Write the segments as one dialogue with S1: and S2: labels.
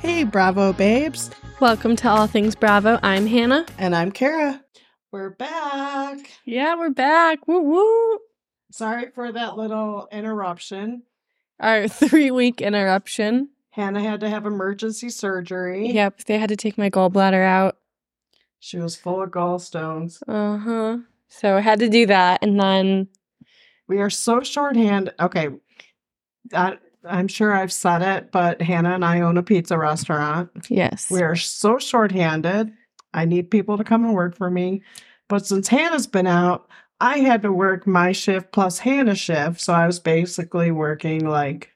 S1: Hey, Bravo babes.
S2: Welcome to All Things Bravo. I'm Hannah.
S1: And I'm Kara. We're back.
S2: Yeah, we're back. Woo woo.
S1: Sorry for that little interruption.
S2: Our three week interruption.
S1: Hannah had to have emergency surgery.
S2: Yep, they had to take my gallbladder out.
S1: She was full of gallstones.
S2: Uh huh. So I had to do that. And then
S1: We are so shorthanded. Okay. I, I'm sure I've said it, but Hannah and I own a pizza restaurant.
S2: yes.
S1: We are so shorthanded. I need people to come and work for me. But since Hannah's been out, I had to work my shift plus Hannah's shift. So I was basically working like,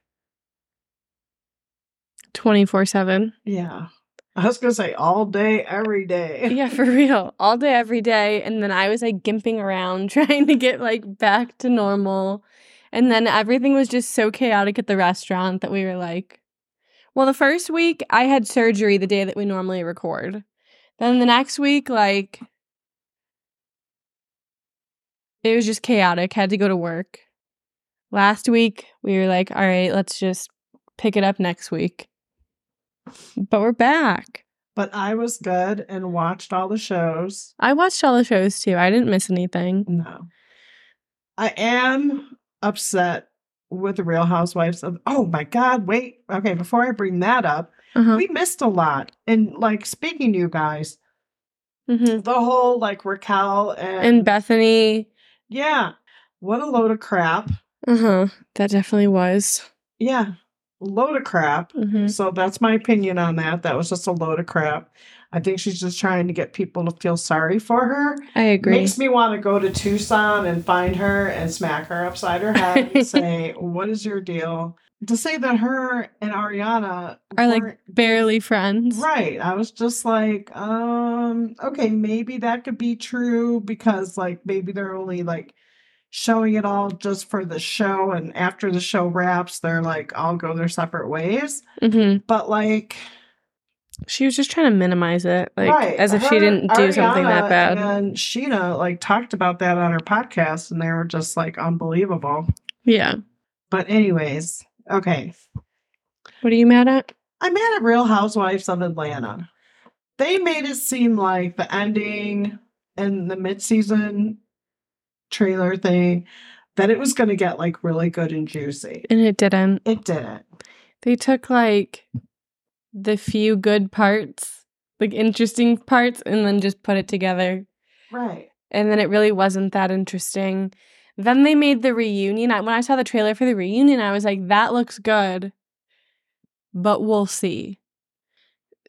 S2: 24 7.
S1: yeah, I was to say all day, every day.
S2: Yeah, for real. All day, every day. And then I was like gimping around trying to get like back to normal. And then everything was just so chaotic at the restaurant that we were like, well, the first week I had surgery the day that we normally record. Then the next week, like, it was just chaotic. Had to go to work. Last week, we were like, all right, let's just pick it up next week. But we're back.
S1: But I was good and watched all the shows.
S2: I watched all the shows too. I didn't miss anything.
S1: No. I am upset with the Real Housewives of Oh my god, wait. Okay, before I bring that up,
S2: Uh-huh.
S1: we missed a lot. And like speaking to you guys,
S2: hmm
S1: the whole like Raquel and,
S2: And Bethenny.
S1: yeah, what a load of crap.
S2: Uh huh. That definitely was.
S1: Yeah, load of crap.
S2: hmm
S1: So that's my opinion on that. That was just a load of crap. I think she's just trying to get people to feel sorry for her.
S2: I agree.
S1: Makes me want to go to Tucson and find her and smack her upside her head and say, "What is your deal?" To say that her and Ariana
S2: Are like barely friends.
S1: right. I was just like, um, okay, maybe that could be true because like maybe they're only like showing it all just for the show and after the show wraps they're like all go their separate ways
S2: hmm
S1: but like
S2: She was just trying to minimize it, like
S1: right
S2: as if she didn't do something that bad.
S1: and Scheana like talked about that on her podcast and they were just like unbelievable
S2: Yeah.
S1: but anyways okay
S2: What are you mad at?
S1: i'm mad at real housewives of atlanta they made it seem like the ending and the mid-season trailer thing that it was going to get like really good and juicy
S2: And it didn't.
S1: it didn't
S2: They took like the few good parts, like interesting parts, and then just put it together.
S1: right
S2: and then it really wasn't that interesting. Then they made the reunion. I, when I saw the trailer for the reunion, I was like, that looks good, but we'll see.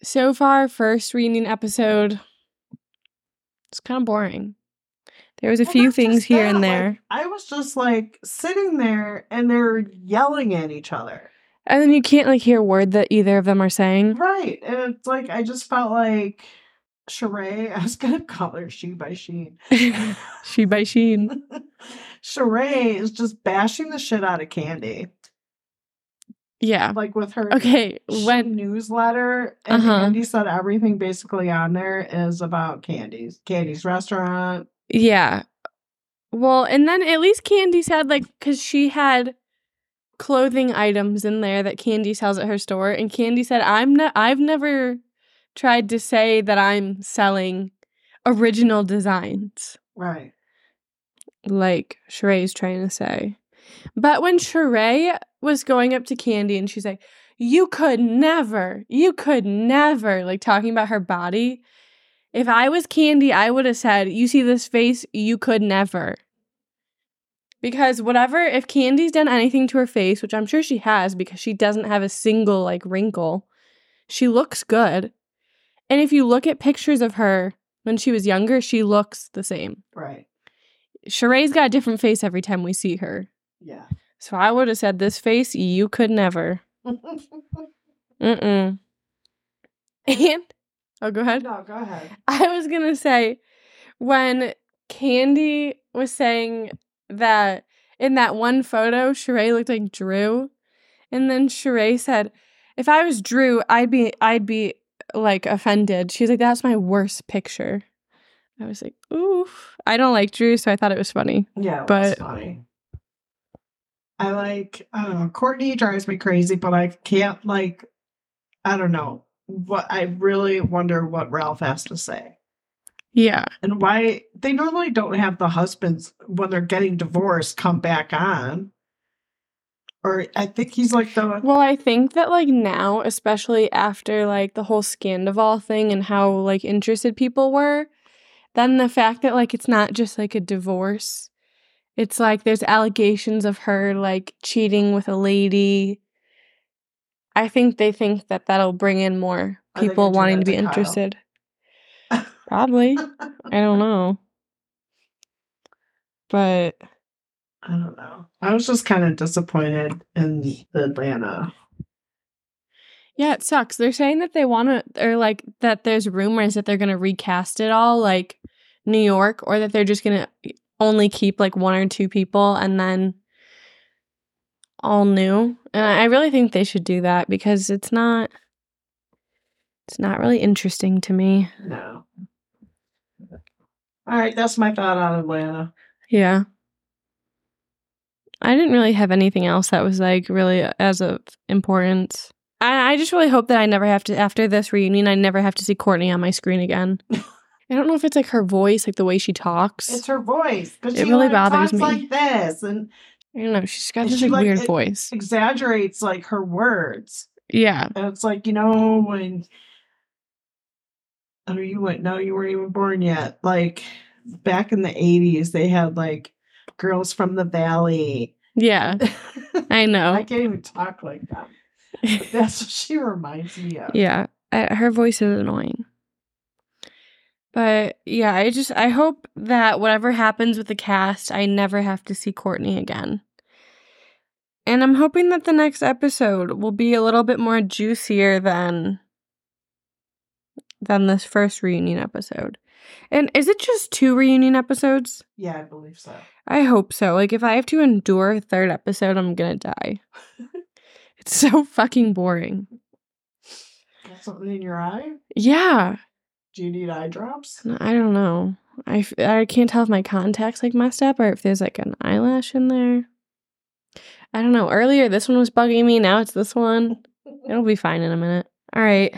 S2: So far, first reunion episode, it's kind of boring. There was a few things here
S1: that,
S2: and
S1: like,
S2: there.
S1: I was just like sitting there and they're yelling at each other.
S2: And then you can't like hear a word that either of them are saying.
S1: Right. And it's like I just felt like Sheree, I was gonna call her She by Sheen.
S2: she by Sheen.
S1: Sheree is just bashing the shit out of Candy.
S2: Yeah.
S1: Like with her
S2: Okay. When
S1: newsletter and
S2: Uh-huh.
S1: Candy said everything basically on there is about Candy's Candy's restaurant.
S2: Yeah. Well, and then at least Candy said like cuz she had clothing items in there that Candy sells at her store and Candy said I'm not I've never tried to say that I'm selling original designs
S1: Right.
S2: like Sheree's trying to say. But when Sheree was going up to Candy and she's like, You could never, you could never, like talking about her body. If I was Candy, I would have said, You see this face, you could never. Because whatever, if Candy's done anything to her face, which I'm sure she has because she doesn't have a single like wrinkle, she looks good. And if you look at pictures of her when she was younger, she looks the same.
S1: Right.
S2: Sheree's got a different face every time we see her.
S1: Yeah.
S2: So I would have said, This face, you could never. Mm-mm. And, oh, go ahead.
S1: no, go ahead.
S2: I was going to say, when Candy was saying that in that one photo, Sheree looked like Drew. And then Sheree said, if I was Drew, I'd be, I'd be like offended. She's like, that's my worst picture. I was like, oof. I don't like Drew, so I thought it was funny.
S1: Yeah,
S2: But-
S1: funny. I like I don't know. Courtney drives me crazy, but I can't like I don't know. What I really wonder what Ralph has to say.
S2: Yeah.
S1: And why they normally don't have the husbands when they're getting divorced come back on. Or I think he's like the
S2: Well, I think that like now, especially after like the whole Scandoval thing and how like interested people were, then the fact that like it's not just like a divorce. It's like there's allegations of her like cheating with a lady. I think they think that that'll bring in more people wanting to be
S1: to
S2: interested. Probably. I don't know. But
S1: I don't know. I was just kind of disappointed in the Atlanta.
S2: Yeah, it sucks. They're saying that they want to, or like that there's rumors that they're going to recast it all like New York, or that they're just going to only keep like one or two people and then all new. And I really think they should do that because it's not, it's not really interesting to me.
S1: No. All right, that's my thought on Atlanta.
S2: Yeah. I didn't really have anything else that was like really as of importance. I, I just really hope that I never have to, after this reunion, I never have to see Courtney on my screen again. I don't know if it's like her voice, like the way she talks.
S1: It's her voice.
S2: It
S1: she
S2: really bothers
S1: talks
S2: me.
S1: like this and
S2: I don't know. She's got this
S1: she,
S2: like, weird voice.
S1: exaggerates like her words.
S2: Yeah.
S1: And it's like, you know, when I mean you went no, you weren't even born yet. Like back in the eighties, they had like girls from the valley.
S2: Yeah. I know.
S1: I can't even talk like that. But that's what she reminds me of.
S2: Yeah, I, her voice is annoying. But yeah, I just I hope that whatever happens with the cast, I never have to see Courtney again. And I'm hoping that the next episode will be a little bit more juicier than than this first reunion episode. And is it just two reunion episodes?
S1: Yeah, I believe so.
S2: I hope so. Like if I have to endure a third episode, I'm going to die. it's so fucking boring.
S1: Got something in your eye?
S2: Yeah.
S1: Do you need eye drops?
S2: I don't know. I, I can't tell if my contacts like messed up or if there's like an eyelash in there. I don't know. Earlier this one was bugging me. Now it's this one. It'll be fine in a minute. All right.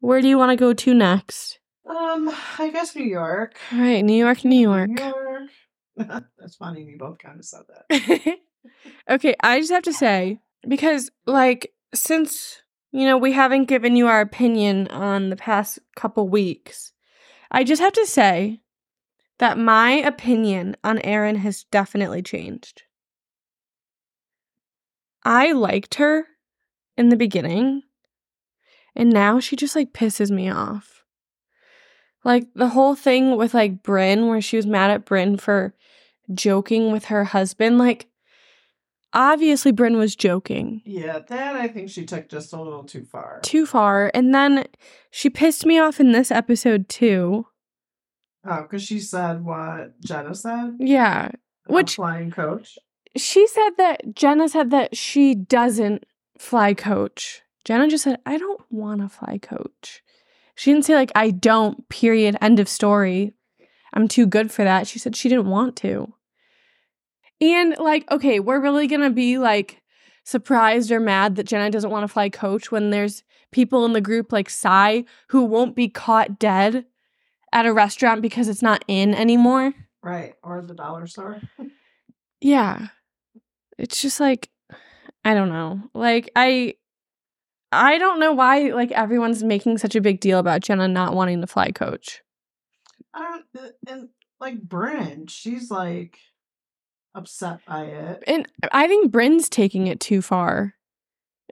S2: Where do you want to go to next?
S1: Um, I guess New York.
S2: All right, New York, New York.
S1: New York. That's funny. We both kind of said that.
S2: okay, I just have to say because like since you know we haven't given you our opinion on the past couple weeks, I just have to say that my opinion on Erin has definitely changed. I liked her in the beginning, and now she just like pisses me off. Like the whole thing with like Brynn, where she was mad at Brynn for joking with her husband, like obviously Brynn was joking
S1: Yeah, that I think she took just a little too far.
S2: too far. And then she pissed me off in this episode too.
S1: Oh, because she said what Jenna said.
S2: Yeah. Which-
S1: flying coach?
S2: She said that Jenna said that she doesn't fly coach. Jenna just said, I don't want to fly coach. She didn't say, like, I don't, period, end of story. I'm too good for that. She said she didn't want to. And, like, okay, we're really going to be, like, surprised or mad that Jenna doesn't want to fly coach when there's people in the group like Sai who won't be caught dead at a restaurant because it's not in anymore.
S1: Right, or the dollar store.
S2: Yeah. It's just like I don't know. Like I I don't know why like everyone's making such a big deal about Jenna not wanting to fly coach.
S1: I don't, and like Brynn, she's like upset by it.
S2: And I think Brynn's taking it too far.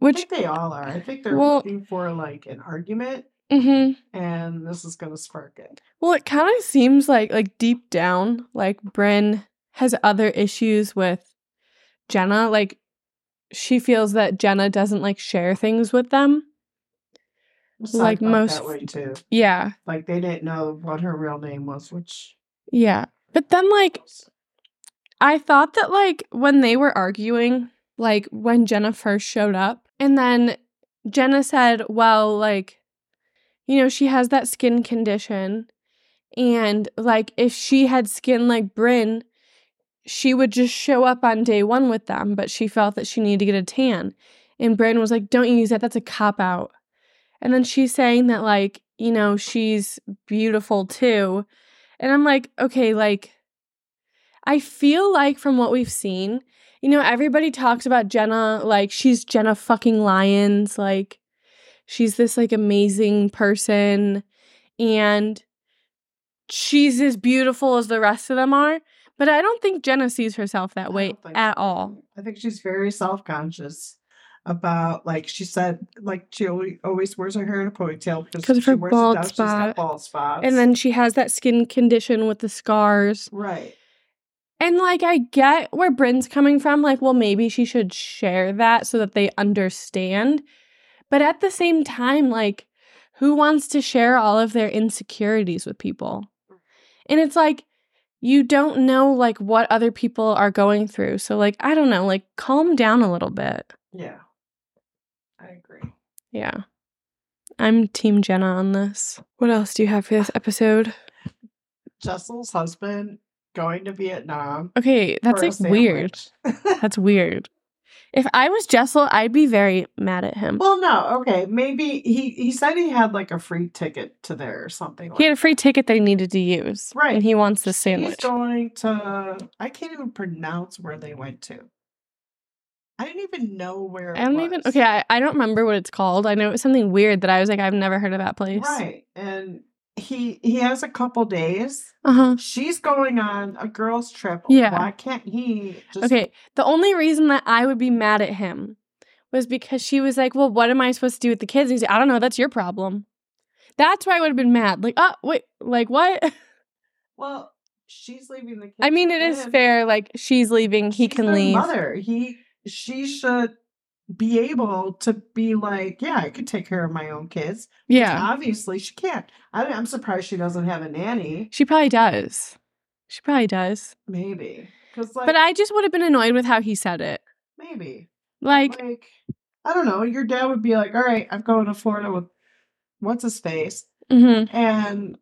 S1: I
S2: Which
S1: think they all are. I think they're
S2: Well-
S1: looking for like an argument,
S2: mhm.
S1: and this is gonna spark it.
S2: Well, it kind of seems like like deep down like Brynn has other issues with Jenna like she feels that Jenna doesn't like share things with them.
S1: Sai
S2: Like most-
S1: that way too.
S2: Yeah.
S1: Like they didn't know what her real name was, which
S2: Yeah. But then like I thought that like when they were arguing, like when Jenna first showed up, and then Jenna said, Well, like, you know, she has that skin condition. And like if she had skin like Brynn, she would just show up on day one with them, but she felt that she needed to get a tan. And Brynn was like, Don't use that. That's a cop out. And then she's saying that, like, you know, she's beautiful too. And I'm like, okay, like, I feel like from what we've seen, you know, everybody talks about Jenna, like, she's Jenna fucking Lyons. Like, she's this, like, amazing person. And she's as beautiful as the rest of them are. But I don't think Jenna sees herself that way at
S1: so.
S2: all.
S1: I think she's very self conscious about like she said like she always, wears her hair in a ponytail because
S2: of
S1: she
S2: her
S1: wears it
S2: bald
S1: down, she's
S2: spot.
S1: got bald spots.
S2: And then she has that skin condition with the scars.
S1: right,
S2: And like I get where Brynn's coming from, like, well, maybe she should share that so that they understand. But at the same time, like, who wants to share all of their insecurities with people? And it's like you don't know like what other people are going through. So like, I don't know, like calm down a little bit.
S1: yeah, I agree.
S2: Yeah. I'm team Jenna on this. What else do you have for this episode?
S1: Jessel's husband going to Vietnam.
S2: Okay, that's like weird. That's weird. If I was Jessel, I'd be very mad at him.
S1: well, no, okay, maybe he he said he had like a free ticket to there or something.
S2: He had a
S1: like
S2: free ticket that he needed to use.
S1: Right.
S2: And he wants the
S1: He's
S2: sandwich.
S1: going to. I can't even pronounce where they went to. I didn't even know where. It
S2: I don't even okay, I, I don't remember what it's called. I know it was something weird that I was like, I've never heard of that place.
S1: Right, and he he has a couple days.
S2: Uh-huh.
S1: She's going on a girls' trip.
S2: Yeah.
S1: Why can't he just?
S2: Okay. The only reason that I would be mad at him was because she was like, Well, what am I supposed to do with the kids? And he's like, I don't know, that's your problem. That's why I would have been mad. Like, oh wait, like what?
S1: Well, she's leaving the kids.
S2: I mean, it is
S1: him.
S2: fair, like she's leaving, he
S1: She's
S2: can leave.
S1: Mother, he she should be able to be like, yeah, I could take care of my own kids.
S2: Yeah.
S1: Obviously, she can't. I, I'm surprised she doesn't have a nanny.
S2: She probably does. She probably does.
S1: Maybe because like,
S2: But I just would have been annoyed with how he said it.
S1: maybe
S2: Like,
S1: like I don't know. Your dad would be like, all right, I'm going to Florida with what's his face,
S2: mhm,
S1: and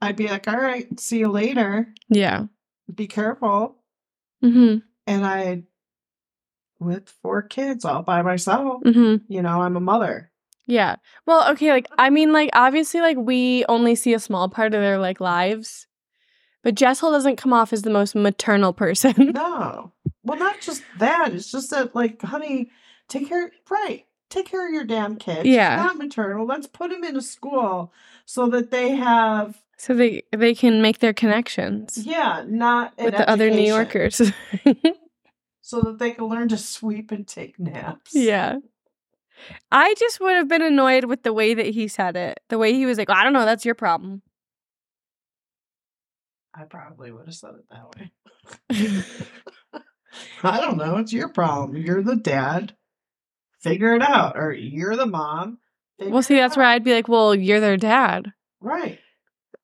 S1: I'd be like, all right, see you later.
S2: yeah.
S1: Be careful.
S2: hmm
S1: And I, with four kids all by myself,
S2: hmm
S1: you know, I'm a mother.
S2: Yeah. Well, okay, like I mean, like obviously, like we only see a small part of their like lives, but Jessel doesn't come off as the most maternal person.
S1: No. Well, not just that. It's just that, like, honey, take care. Right. Take care of your damn kids.
S2: Yeah.
S1: Not maternal. Let's put them in a school so that they have,
S2: so they they can make their connections
S1: yeah, not
S2: with the other New Yorkers.
S1: so that they can learn to sweep and take naps.
S2: yeah. I just would have been annoyed with the way that he said it. The way he was like, I don't know, that's your problem.
S1: I probably would have said it that way. I don't know. It's your problem. You're the dad. Figure it out. Or you're the mom.
S2: Well, see, that's where. I'd be like, well, you're their dad.
S1: Right.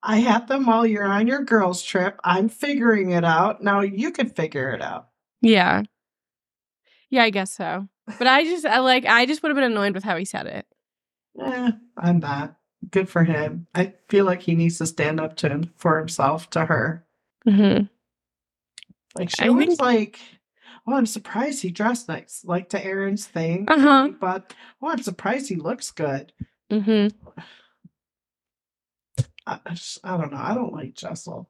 S1: I had them while you're on your girls' trip. I'm figuring it out. Now you can figure it out.
S2: Yeah. Yeah, I guess so. But I just I like I just would have been annoyed with how he said it.
S1: Eh, I'm not. Good for him. I feel like he needs to stand up to him for himself, to her.
S2: Mm-hmm.
S1: Like she
S2: I
S1: always
S2: think-
S1: like, oh, I'm surprised he dressed nice. Like to Erin's thing.
S2: Uh-huh.
S1: But oh, I'm surprised he looks good.
S2: Mm-hmm.
S1: I, I don't know. I don't like Jessel.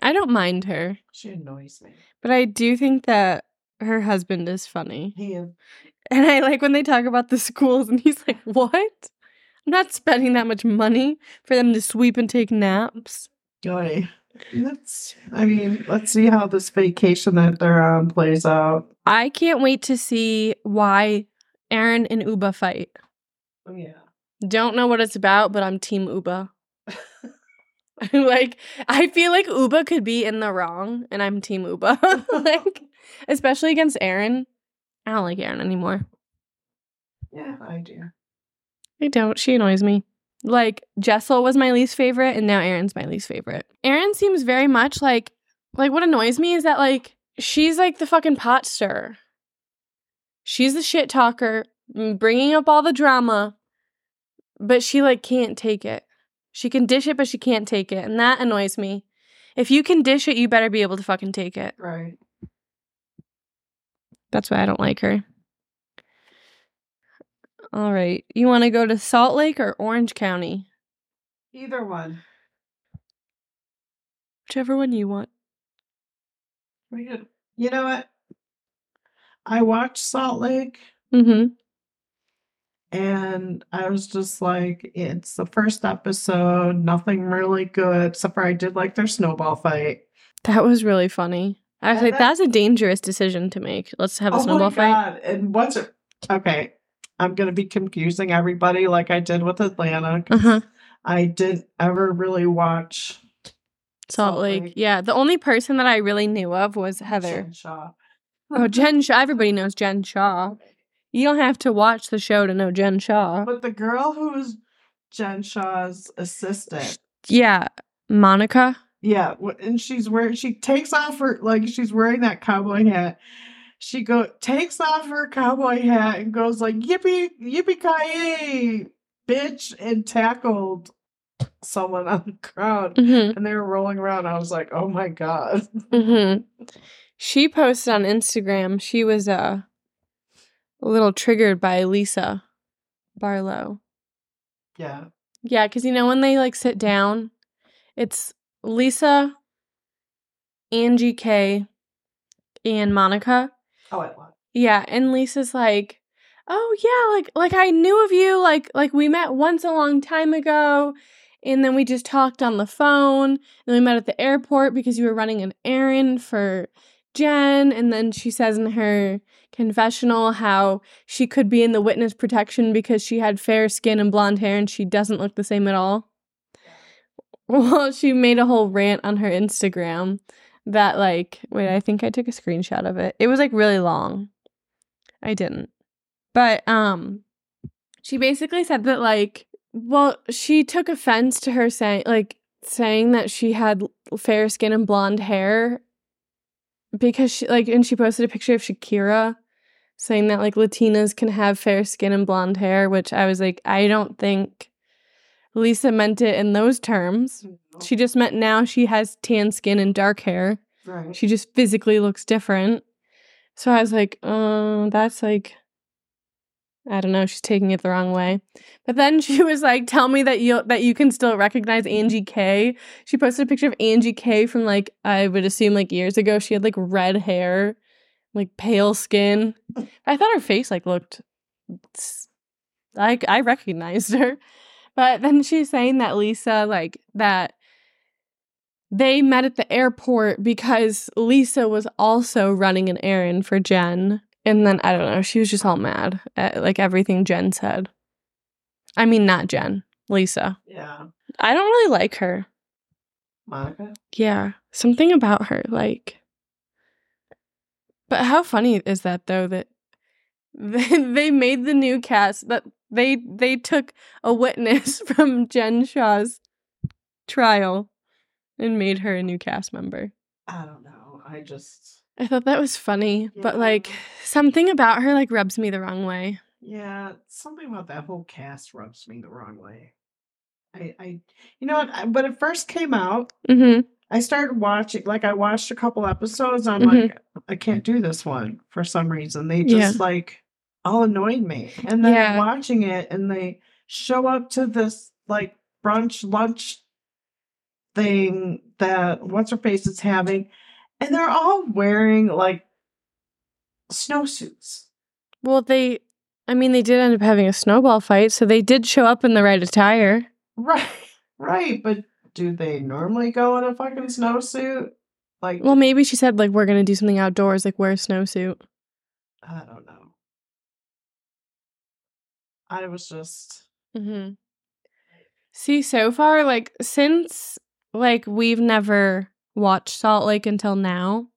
S2: I don't mind her,
S1: She annoys me.
S2: but I do think that her husband is funny.
S1: He is
S2: And I like when they talk about the schools and he's like, What? I'm not spending that much money for them to sweep and take naps.
S1: Joy. Let's. I mean, let's see how this vacation that they're on plays out.
S2: I can't wait to see why Erin and Ubah fight.
S1: Oh yeah.
S2: Don't know what it's about, but I'm team Ubah. like I feel like Ubah could be in the wrong and I'm team Ubah. like especially against Erin. I don't like Erin anymore.
S1: Yeah, I do.
S2: I don't. She annoys me. Like Jessel was my least favorite and now Erin's my least favorite. Aaron seems very much like like what annoys me is that like she's like the fucking pot stirrer. She's the shit talker, mm, bringing up all the drama, but she like can't take it. She can dish it, but she can't take it. And that annoys me. If you can dish it, you better be able to fucking take it.
S1: Right.
S2: That's why I don't like her. All right. You want to go to Salt Lake or Orange County?
S1: Either one.
S2: Whichever one you want.
S1: You know what? I watched Salt Lake
S2: Mm-hmm.
S1: And I was just like, it's the first episode, nothing really good, except for I did like their snowball fight.
S2: That was really funny. I was
S1: And
S2: like,
S1: that-
S2: that's a dangerous decision to make. Let's have a
S1: oh
S2: snowball
S1: my
S2: fight.
S1: god! And what's it? Okay, I'm gonna be confusing everybody like I did with Atlanta.
S2: Uh-huh.
S1: I didn't ever really watch
S2: Salt
S1: Salt
S2: Lake.
S1: Lake.
S2: Yeah. The only person that I really knew of was Heather.
S1: Jen Shah.
S2: Oh, Jen Shah. Everybody knows Jen Shah. You don't have to watch the show to know Jen Shah.
S1: But the girl who was Jen Shah's assistant,
S2: Yeah. Monica.
S1: yeah, and she's wearing she takes off her like she's wearing that cowboy hat. She go takes off her cowboy hat and goes like yippee yippee ki bitch and tackled someone on the crowd
S2: Mm-hmm.
S1: and they were rolling around. I was like, oh my god.
S2: Mm-hmm. She posted on Instagram. She was uh, a little triggered by Lisa Barlow.
S1: Yeah.
S2: Yeah, because you know when they like sit down, it's Lisa, Angie K, and Monica.
S1: Oh, I love.
S2: Yeah, and Lisa's like, "Oh yeah, like like I knew of you, like like we met once a long time ago, and then we just talked on the phone, and we met at the airport because you were running an errand for Jen." And then she says in her confessional how she could be in the witness protection because she had fair skin and blonde hair, and she doesn't look the same at all. Well, she made a whole rant on her Instagram that like wait, I think I took a screenshot of it. It was like really long. I didn't. But um she basically said that like well, she took offense to her saying like saying that she had fair skin and blonde hair because she like and she posted a picture of Shakira saying that like Latinas can have fair skin and blonde hair, which I was like I don't think Lisa meant it in those terms. She just meant now she has tan skin and dark hair.
S1: right.
S2: She just physically looks different. So I was like, oh, that's like, I don't know. She's taking it the wrong way. But then she was like, tell me that you that you can still recognize Angie K. She posted a picture of Angie K from like I would assume like years ago. She had like red hair, like pale skin. I thought her face like looked. I I recognized her, but then she's saying that Lisa like that they met at the airport because Lisa was also running an errand for Jen. And then I don't know, she was just all mad at like everything Jen said. I mean, not Jen, Lisa.
S1: Yeah.
S2: I don't really like her.
S1: Monica.
S2: Yeah, something about her, like. But how funny is that though that they, they made the new cast that they they took a witness from Jen Shah's trial and made her a new cast member.
S1: I don't know. I just
S2: I thought that was funny, but like something about her like rubs me the wrong way.
S1: yeah, something about that whole cast rubs me the wrong way. I, I, you know what? When it first came out,
S2: Mm-hmm.
S1: I started watching. Like, I watched a couple episodes. I'm
S2: Mhm.
S1: like, I can't do this one for some reason. They just
S2: Yeah.
S1: like all annoyed me. And then
S2: Yeah.
S1: watching it, and they show up to this like brunch lunch thing that what's her face is having, and they're all wearing like snowsuits.
S2: Well, they, I mean, they did end up having a snowball fight, so they did show up in the right attire.
S1: Right, right. But do they normally go in a fucking snowsuit? Like,
S2: Well, maybe she said like we're gonna do something outdoors, like wear a snowsuit.
S1: I don't know. I was just
S2: Mm-hmm. See, so far, like since like we've never watched Salt Lake until now,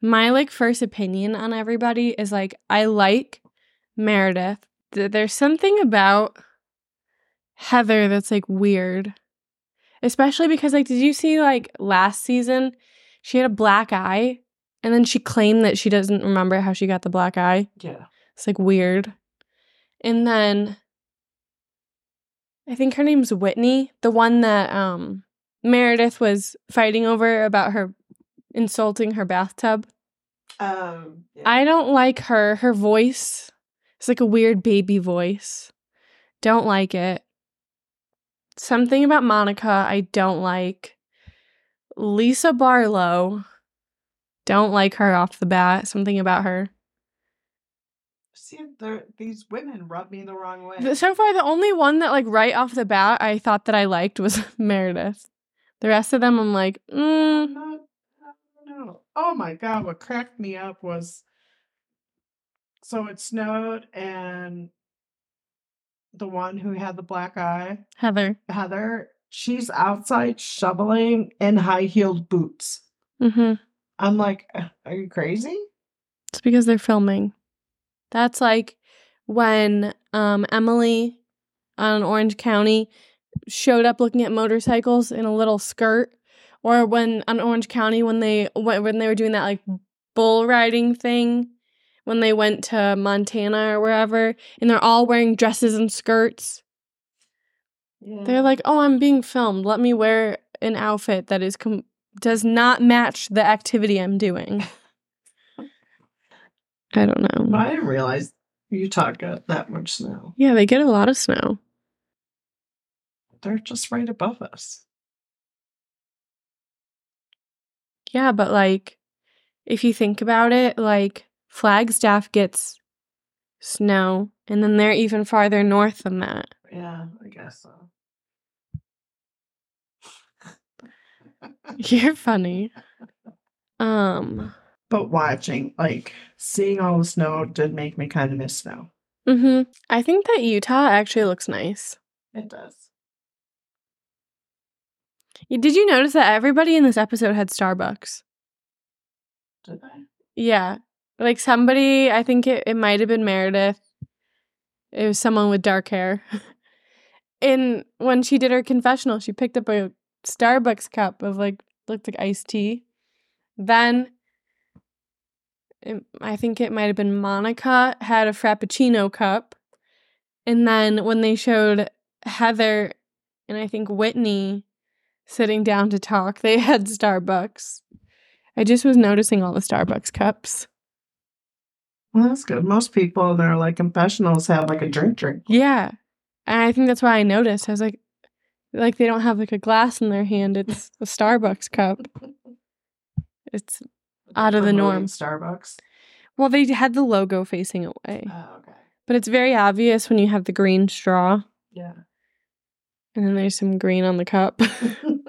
S2: my like first opinion on everybody is like I like Meredith. There's something about Heather that's like weird. Especially because like did you see like last season she had a black eye and then she claimed that she doesn't remember how she got the black eye.
S1: yeah.
S2: It's like weird. And then I think her name's Whitney, the one that um Meredith was fighting over about her insulting her bathtub.
S1: Um, yeah.
S2: I don't like her. Her voice. It's like a weird baby voice. Don't like it. Something about Monica I don't like. Lisa Barlow. Don't like her off the bat. Something about her.
S1: See, these women rub me the wrong way.
S2: So far, the only one that, like, right off the bat, I thought that I liked was Meredith. The rest of them, I'm like, mm,
S1: Not, I don't know. Oh my god, what cracked me up was so it snowed and the one who had the black eye,
S2: Heather.
S1: Heather, she's outside shoveling in high heeled boots.
S2: hmm
S1: I'm like, "Uh, are you crazy?
S2: It's because they're filming. That's like when um, Emily on Orange County showed up looking at motorcycles in a little skirt, or when on Orange County when they when they were doing that like bull riding thing when they went to Montana or wherever, and they're all wearing dresses and skirts.
S1: Yeah.
S2: They're like, "Oh, I'm being filmed. Let me wear an outfit that is com- does not match the activity I'm doing." I don't know.
S1: I didn't realize Utah got that much snow.
S2: Yeah, they get a lot of snow.
S1: They're just right above us.
S2: Yeah, but like if you think about it, like Flagstaff gets snow and then they're even farther north than that.
S1: Yeah, I guess so.
S2: You're funny. Um
S1: but watching, like, seeing all the snow did make me kind of miss snow.
S2: Mhm. I think that Utah actually looks nice.
S1: It does.
S2: Did you notice that everybody in this episode had Starbucks?
S1: Did I?
S2: Yeah. Like somebody, I think it, it might have been Meredith. It was someone with dark hair. and when she did her confessional, she picked up a Starbucks cup of like, looked like iced tea. Then it, I think it might have been Monica had a Frappuccino cup. And then when they showed Heather and I think Whitney sitting down to talk, they had Starbucks. I just was noticing all the Starbucks cups.
S1: Well, that's good. Most people, they're like confessionals, have like a drink drink.
S2: Yeah. And I think that's why I noticed. I was like, like they don't have like a glass in their hand. It's a Starbucks cup. It's Out of the norm.
S1: Starbucks.
S2: well, they had the logo facing away,
S1: Oh, okay.
S2: but it's very obvious when you have the green straw
S1: Yeah.
S2: and then there's some green on the cup.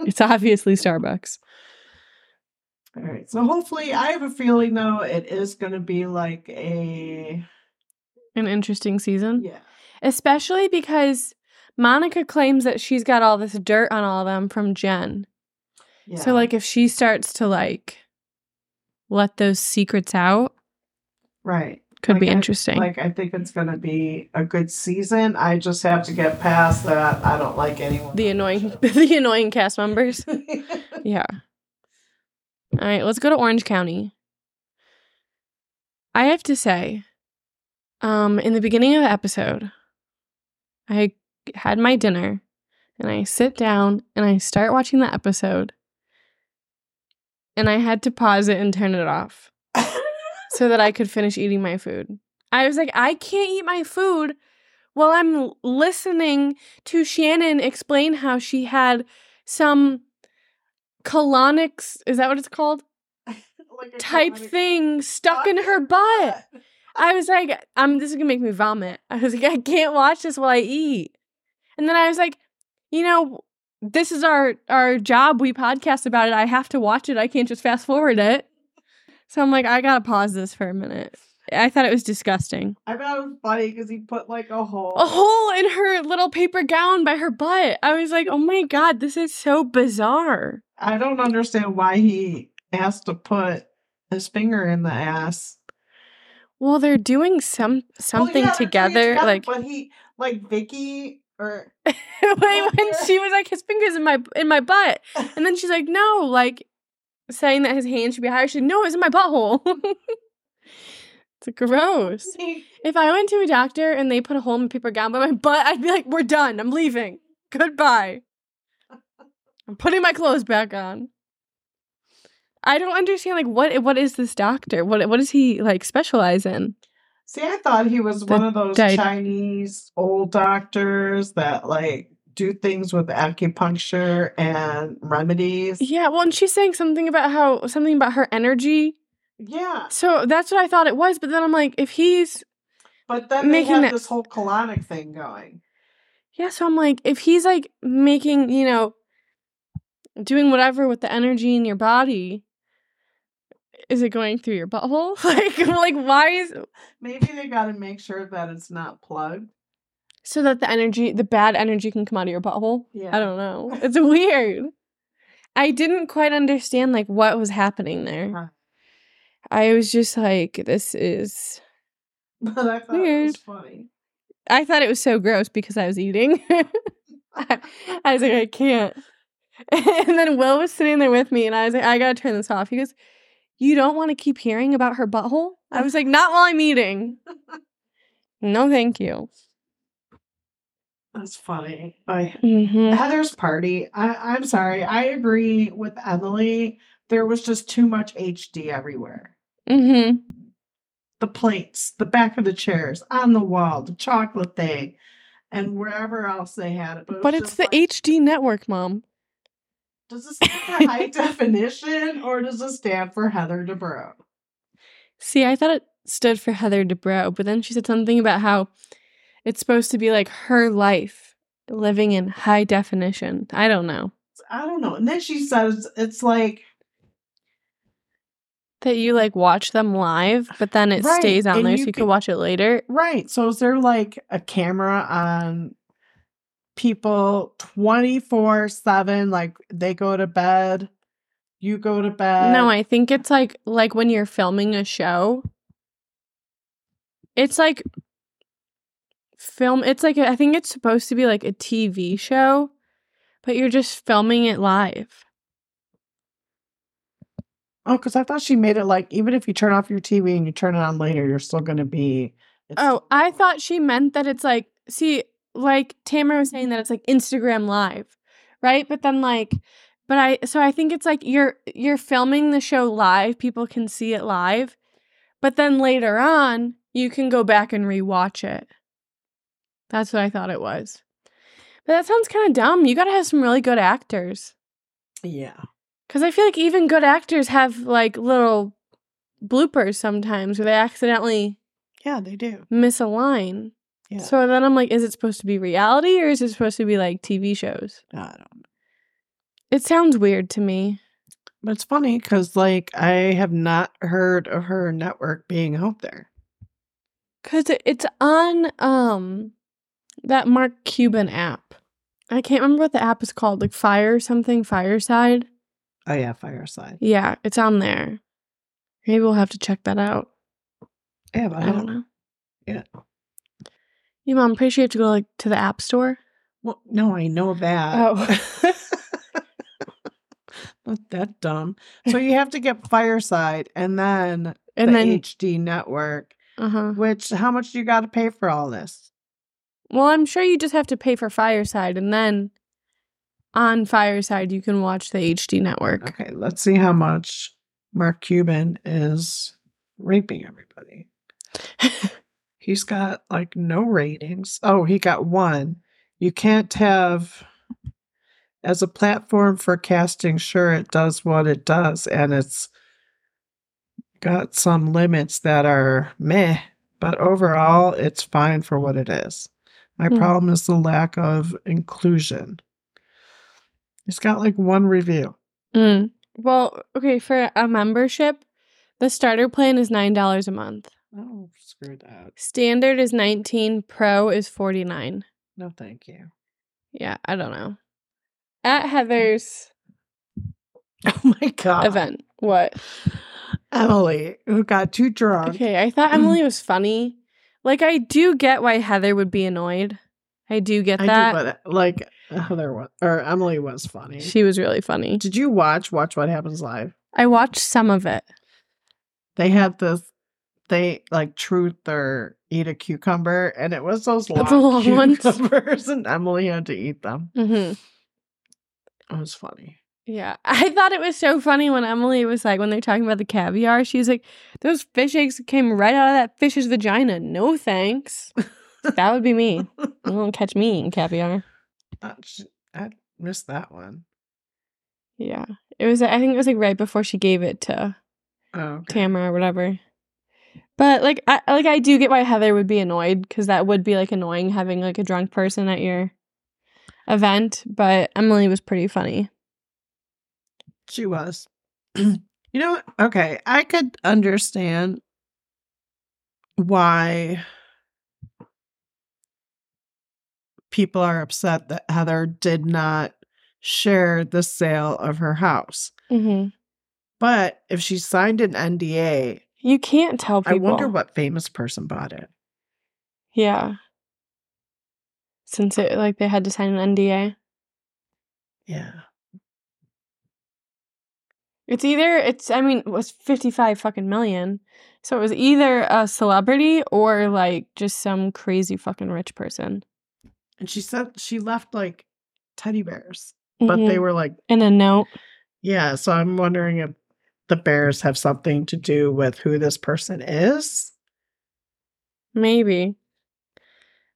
S2: it's obviously Starbucks.
S1: All right. So hopefully, I have a feeling though it is going to be like a
S2: An interesting season,
S1: yeah.
S2: especially because Monica claims that she's got all this dirt on all of them from Jen.
S1: yeah.
S2: So like if she starts to like let those secrets out,
S1: right.
S2: could
S1: Like,
S2: be
S1: I-
S2: interesting.
S1: Like I think it's going to be a good season. I just have to get past that. I don't like anyone.
S2: the annoying the annoying cast members. Yeah. All right, let's go to Orange County. I have to say, um, in the beginning of the episode, I had my dinner and I sit down and I start watching the episode. And I had to pause it and turn it off so that I could finish eating my food. I was like, I can't eat my food while I'm listening to Shannon explain how she had some colonics, is that what it's called?
S1: Like
S2: Type
S1: colonic-
S2: thing stuck in her butt. I was like, i'm this is gonna make me vomit. I was like, I can't watch this while I eat. And then I was like, you know, this is our our job. We podcast about it. I have to watch it. I can't just fast forward it. So I'm like, I gotta pause this for a minute. I thought it was disgusting.
S1: I thought it was funny because he put like a hole.
S2: A hole in her little paper gown by her butt. I was like, oh my god, this is so bizarre.
S1: I don't understand why he has to put his finger in the ass.
S2: Well, they're doing some
S1: Well,
S2: something
S1: yeah, they're
S2: together, like
S1: but he like Vicky or
S2: Wait, when she was like, his fingers in my in my butt, and then she's like, no, like saying that his hand should be higher. She's like, no, it's in my butthole. it's gross. If I went to a doctor and they put a hole in my paper gown by my butt, I'd be like, we're done. I'm leaving. Goodbye. I'm putting my clothes back on. I don't understand like what what is this doctor? What what does he like specialize in?
S1: See, I thought he was
S2: The
S1: one of those
S2: di-
S1: Chinese old doctors that like do things with acupuncture and remedies.
S2: Yeah, well, and she's saying something about how something about her energy.
S1: Yeah.
S2: So that's what I thought it was, but then I'm like, if he's
S1: But then
S2: Making
S1: they have this whole colonic thing going.
S2: yeah, so I'm like, if he's like making, you know, doing whatever with the energy in your body, is it going through your butthole? like, like why is
S1: Maybe they got to make sure that it's not plugged.
S2: so that the energy, the bad energy, can come out of your butthole?
S1: Yeah.
S2: I don't know. It's weird. I didn't quite understand like what was happening there.
S1: Huh.
S2: I was just like, this is.
S1: But I thought it
S2: Weird.
S1: was funny.
S2: I thought it was so gross because I was eating. I, I was like, I can't. And then Will was sitting there with me, and I was like, I gotta turn this off. He goes, You don't want to keep hearing about her butthole? I was like, Not while I'm eating. No, thank you.
S1: That's funny. I
S2: Mm-hmm.
S1: Heather's party. I, I'm sorry. I agree with Emily. There was just too much HD everywhere.
S2: Mm-hmm.
S1: The plates, the back of the chairs, on the wall, the chocolate thing, and wherever else they had it.
S2: But
S1: was
S2: it's the
S1: like,
S2: HD network, Mom.
S1: Does it stand for high definition or does it stand for Heather Dubrow?
S2: See, I thought it stood for Heather Dubrow, but then she said something about how it's supposed to be like her life living in high definition. I don't know.
S1: I don't know. And then she says it's like
S2: That you like watch them live, but then it
S1: Right,
S2: stays on
S1: and
S2: there
S1: you
S2: so you
S1: can-
S2: watch it later.
S1: right. So is there like a camera on people 24 7? Like they go to bed, you go to bed.
S2: no, I think it's like like when you're filming a show. It's like film it's like I think it's supposed to be like a TV show, but you're just filming it live.
S1: Oh, because I thought she made it like even if you turn off your TV and you turn it on later, you're still going to be.
S2: Oh, I thought she meant that it's like, see, like Tamara was saying mm-hmm. that it's like Instagram live, right? But then like, but I, so I think it's like you're you're filming the show live, people can see it live, but then later on you can go back and rewatch it. That's what I thought it was. But that sounds kind of dumb. You got to have some really good actors.
S1: yeah.
S2: Cuz I feel like even good actors have like little bloopers sometimes where they accidentally
S1: Yeah, they do.
S2: miss a line.
S1: Yeah.
S2: So then I'm like, is it supposed to be reality or is it supposed to be like TV shows?
S1: I don't know.
S2: It sounds weird to me.
S1: But it's funny because, like, I have not heard of her network being out there.
S2: Cause it's on um that Mark Cuban app. I can't remember what the app is called, like Fire something, Fireside.
S1: Oh, yeah, Fireside.
S2: Yeah, it's on there. Maybe we'll have to check that out.
S1: Yeah, but
S2: I don't know.
S1: Yeah.
S2: You mom, I'm pretty sure you have to go like to the app store.
S1: Well, no, I know that.
S2: Oh.
S1: Not that dumb. So you have to get Fireside and then
S2: And
S1: the
S2: then
S1: HD network,
S2: uh-huh.
S1: which how much do you got to pay for all this?
S2: Well, I'm sure you just have to pay for Fireside and then on Fireside you can watch the HD network.
S1: Okay, let's see how much Mark Cuban is raping everybody. He's got like no ratings. Oh, he got one. You can't have as a platform for casting, sure it does what it does, and it's got some limits that are meh, but overall it's fine for what it is. My
S2: Hmm.
S1: problem is the lack of inclusion. It's got like one review.
S2: Mm. Well, okay, for a membership, the starter plan is $9 a month.
S1: Oh, screw that.
S2: Standard is 19, pro is 49.
S1: No, thank you.
S2: Yeah, I don't know. At Heather's
S1: Oh my god.
S2: event. What?
S1: Emily, who got too drunk.
S2: Okay, I thought Emily was funny. Like I do get why Heather would be annoyed. I do get
S1: I
S2: that.
S1: do, but like Heather was or Emily was funny.
S2: she was really funny.
S1: Did you watch Watch What Happens Live?
S2: I watched some of it.
S1: They had this they like truth or eat a cucumber, and it was those long,
S2: long ones.
S1: cucumbers, and Emily had to eat them.
S2: hmm
S1: It was funny.
S2: Yeah. I thought it was so funny when Emily was like, when they're talking about the caviar, she was like, those fish eggs came right out of that fish's vagina. No thanks. that would be me. You won't catch me eating caviar.
S1: I missed that one.
S2: Yeah. It was, I think it was like right before she gave it to
S1: Oh, okay.
S2: Tamra or whatever. But like, I like I do get why Heather would be annoyed because that would be like annoying having like a drunk person at your event. But Emily was pretty funny.
S1: She was. you know, what? okay, I could understand why people are upset that Heather did not share the sale of her house.
S2: Mm-hmm.
S1: But if she signed an NDA,
S2: You can't tell people.
S1: I wonder what famous person bought it.
S2: Yeah. Since it like they had to sign an NDA.
S1: Yeah.
S2: It's either it's I mean, it was 55 fucking million. So it was either a celebrity or like just some crazy fucking rich person.
S1: And she said she left like teddy bears, but they
S2: Mhm.
S1: were like,
S2: in a note.
S1: yeah. So I'm wondering if the bears have something to do with who this person is.
S2: Maybe.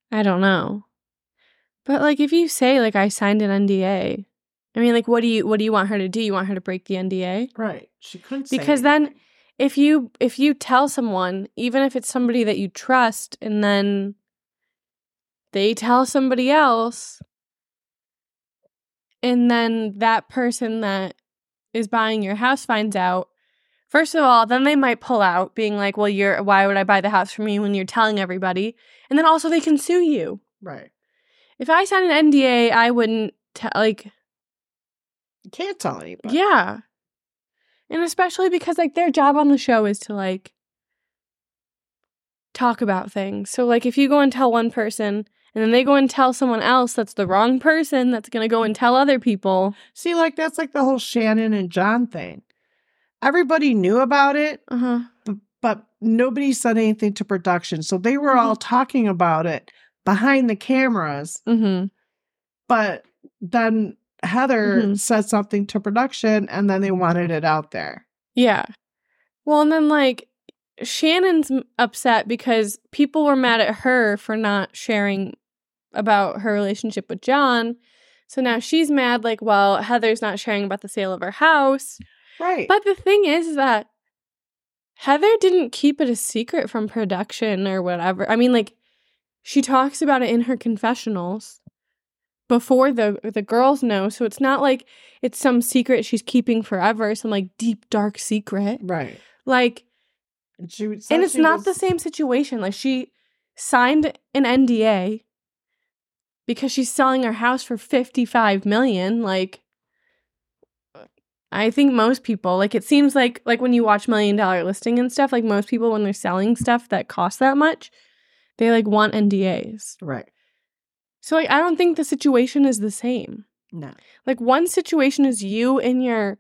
S2: I don't know. But like if you say like I signed an NDA, I mean like what do you what do you want her to do? You want her to break the NDA?
S1: Right. She couldn't say
S2: Because then if you if you tell someone, even if it's somebody that you trust and then they tell somebody else and then that person that is buying your house finds out first of all then they might pull out being like well you're why would i buy the house from you when you're telling everybody and then also they can sue you
S1: right.
S2: if i signed an nda i wouldn't tell like
S1: You can't tell anybody.
S2: yeah and especially because like their job on the show is to like talk about things so like if you go and tell one person and then they go and tell someone else that's the wrong person that's going to go and tell other people
S1: See, like that's like the whole Shannon and John thing. Everybody knew about it,
S2: uh-huh
S1: but nobody said anything to production. So they were all talking about it behind the cameras.
S2: mm-hmm
S1: But then Heather
S2: Mhm.
S1: said something to production and then they wanted it out there.
S2: Yeah. Well, and then like Shannon's upset because people were mad at her for not sharing about her relationship with John. So now she's mad, like, well, Heather's not sharing about the sale of her house.
S1: Right.
S2: But the thing is that Heather didn't keep it a secret from production or whatever. I mean, like, she talks about it in her confessionals before the the girls know. So it's not like it's some secret she's keeping forever, some like deep dark secret.
S1: right.
S2: Like,
S1: And,
S2: it's not the same situation. Like she signed an NDA because she's selling her house for 55 million. Like I think most people, like it seems like like when you watch million dollar listing and stuff, like most people when they're selling stuff that costs that much, they like want NDAs.
S1: Right.
S2: So like I don't think the situation is the same.
S1: No.
S2: Like one situation is you and your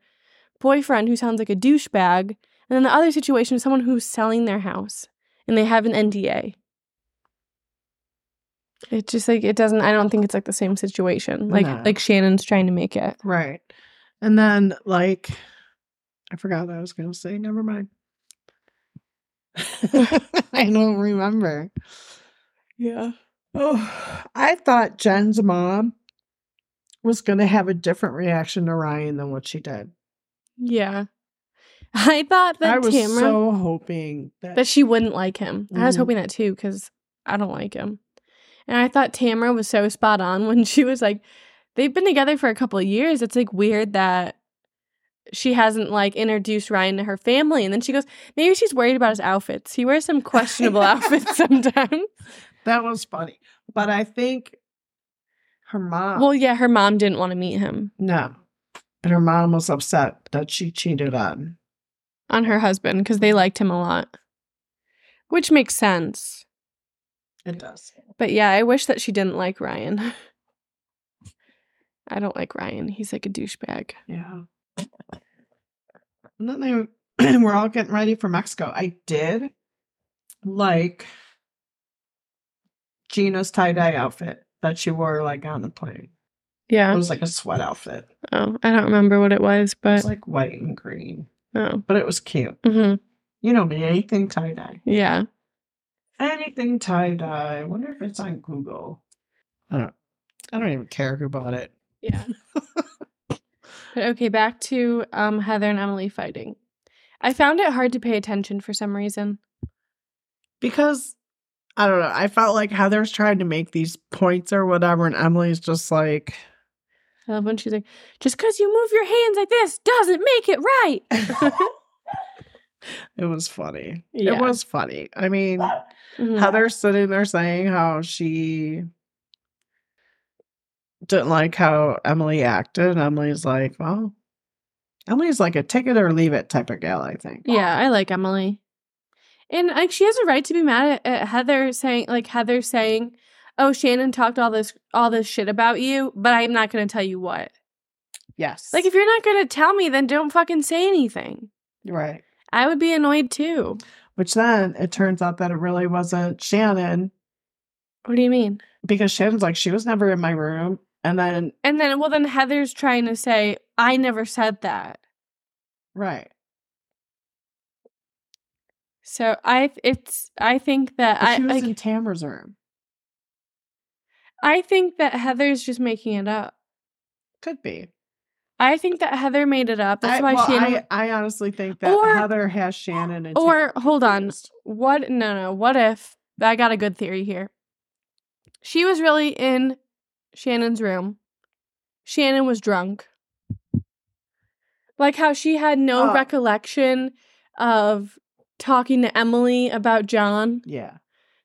S2: boyfriend who sounds like a douchebag, and then the other situation is someone who's selling their house and they have an NDA. It just like it doesn't I don't think it's like the same situation. Like
S1: No.
S2: like Shannon's trying to make it.
S1: Right. And then like I forgot what I was gonna say. Never mind. I don't remember.
S2: Yeah.
S1: Oh, I thought Jen's mom was gonna have a different reaction to Ryan than what she did.
S2: Yeah. I thought that
S1: I was
S2: Tamra
S1: so hoping that,
S2: that she wouldn't like him. I was
S1: Mhm.
S2: hoping that too because I don't like him. And I thought Tamra was so spot on when she was like, they've been together for a couple of years. It's like weird that she hasn't like introduced Ryan to her family. And then she goes, maybe she's worried about his outfits. He wears some questionable outfits sometimes.
S1: that was funny. But I think her mom
S2: Well, yeah, her mom didn't want to meet him
S1: no. But her mom was upset that she cheated on.
S2: on her husband because they liked him a lot, which makes sense.
S1: It does.
S2: But yeah, I wish that she didn't like Ryan. I don't like Ryan. He's like a douchebag.
S1: Yeah. And then they we're all getting ready for Mexico. I did like Gina's tie dye outfit that she wore like on the plane.
S2: Yeah.
S1: It was like a sweat outfit.
S2: Oh, I don't remember what it was,
S1: It
S2: but
S1: was like white and green,
S2: oh.
S1: but it was cute.
S2: hmm
S1: You know me, anything tie dye.
S2: Yeah.
S1: Anything tie dye. Wonder if it's on Google. I don't. I don't even care who bought it.
S2: Yeah. but okay, back to um Heather and Emily fighting. I found it hard to pay attention for some reason.
S1: because I don't know. I felt like Heather's trying to make these points or whatever, and Emily's just like,
S2: I love when she's like, just because you move your hands like this doesn't make it right.
S1: it was funny.
S2: Yeah.
S1: It was funny. I mean,
S2: Mhm.
S1: Heather's sitting there saying how she didn't like how Emily acted. And Emily's like, well, Emily's like a take it or leave it type of gal, I think.
S2: Yeah, I like Emily. And like she has a right to be mad at, at Heather saying like Heather saying, "Oh, Shannon talked all this all this shit about you, but I'm not going to tell you what."
S1: Yes.
S2: Like if you're not going to tell me, then don't fucking say anything.
S1: right.
S2: I would be annoyed too.
S1: Which then it turns out that it really wasn't Shannon
S2: What do you mean?
S1: because Shannon's like, she was never in my room. And then,
S2: And then well then Heather's trying to say, "I never said that."
S1: right.
S2: So I it's I think that
S1: But
S2: I
S1: she was
S2: like
S1: in Tamra's room.
S2: I think that Heather's just making it up.
S1: Could be.
S2: I think that Heather made it up. That's
S1: I,
S2: why
S1: well,
S2: Shannon
S1: I, I honestly think that
S2: Or-
S1: Heather has Shannon
S2: Or hold on. What? No, no. What if I got a good theory here? She was really in Shannon's room. Shannon was drunk. Like how she had no
S1: Oh.
S2: recollection of talking to Emily about John.
S1: Yeah.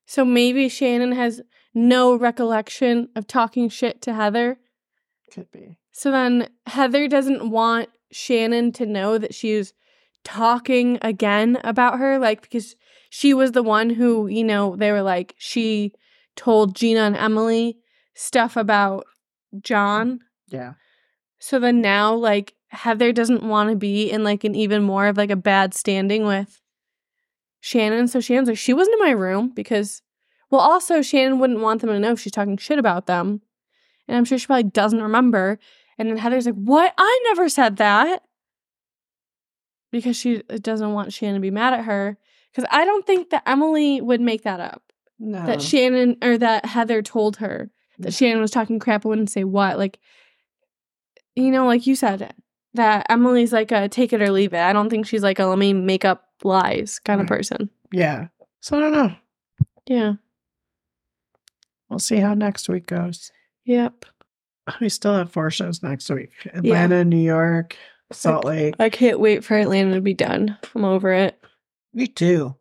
S2: So maybe Shannon has no recollection of talking shit to Heather.
S1: Could be.
S2: So then Heather doesn't want Shannon to know that she's talking again about her, like, because she was the one who, you know, they were like, she told Gina and Emily stuff about John.
S1: Yeah.
S2: So then now, like, Heather doesn't want to be in like an even more of like a bad standing with Shannon. So Shannon's like, she wasn't in my room because, well, also Shannon wouldn't want them to know if she's talking shit about them. And I'm sure she probably doesn't remember. And then Heather's like, what? I never said that. Because she uh, doesn't want Shannon to be mad at her. Because I don't think that Emily would make that up.
S1: No.
S2: That Shannon or that Heather told her
S1: No.
S2: that mm. Shannon was talking crap. I wouldn't say what. Like, you know, like you said, that Emily's like a take it or leave it. I don't think she's like a let me make up lies kind of person.
S1: yeah. So I don't know.
S2: Yeah.
S1: We'll see how next week goes.
S2: Yep.
S1: We still have four shows next week Atlanta, New York, Salt Lake.
S2: I can't wait for Atlanta to be done. I'm over it.
S1: Me too.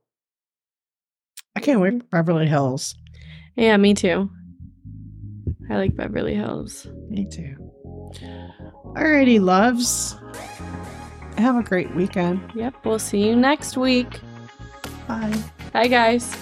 S1: I can't wait for Beverly Hills.
S2: Yeah, me too. I like Beverly Hills.
S1: Me too. Alrighty, loves. Have a great weekend.
S2: Yep. We'll see you next week.
S1: Bye.
S2: Bye, guys.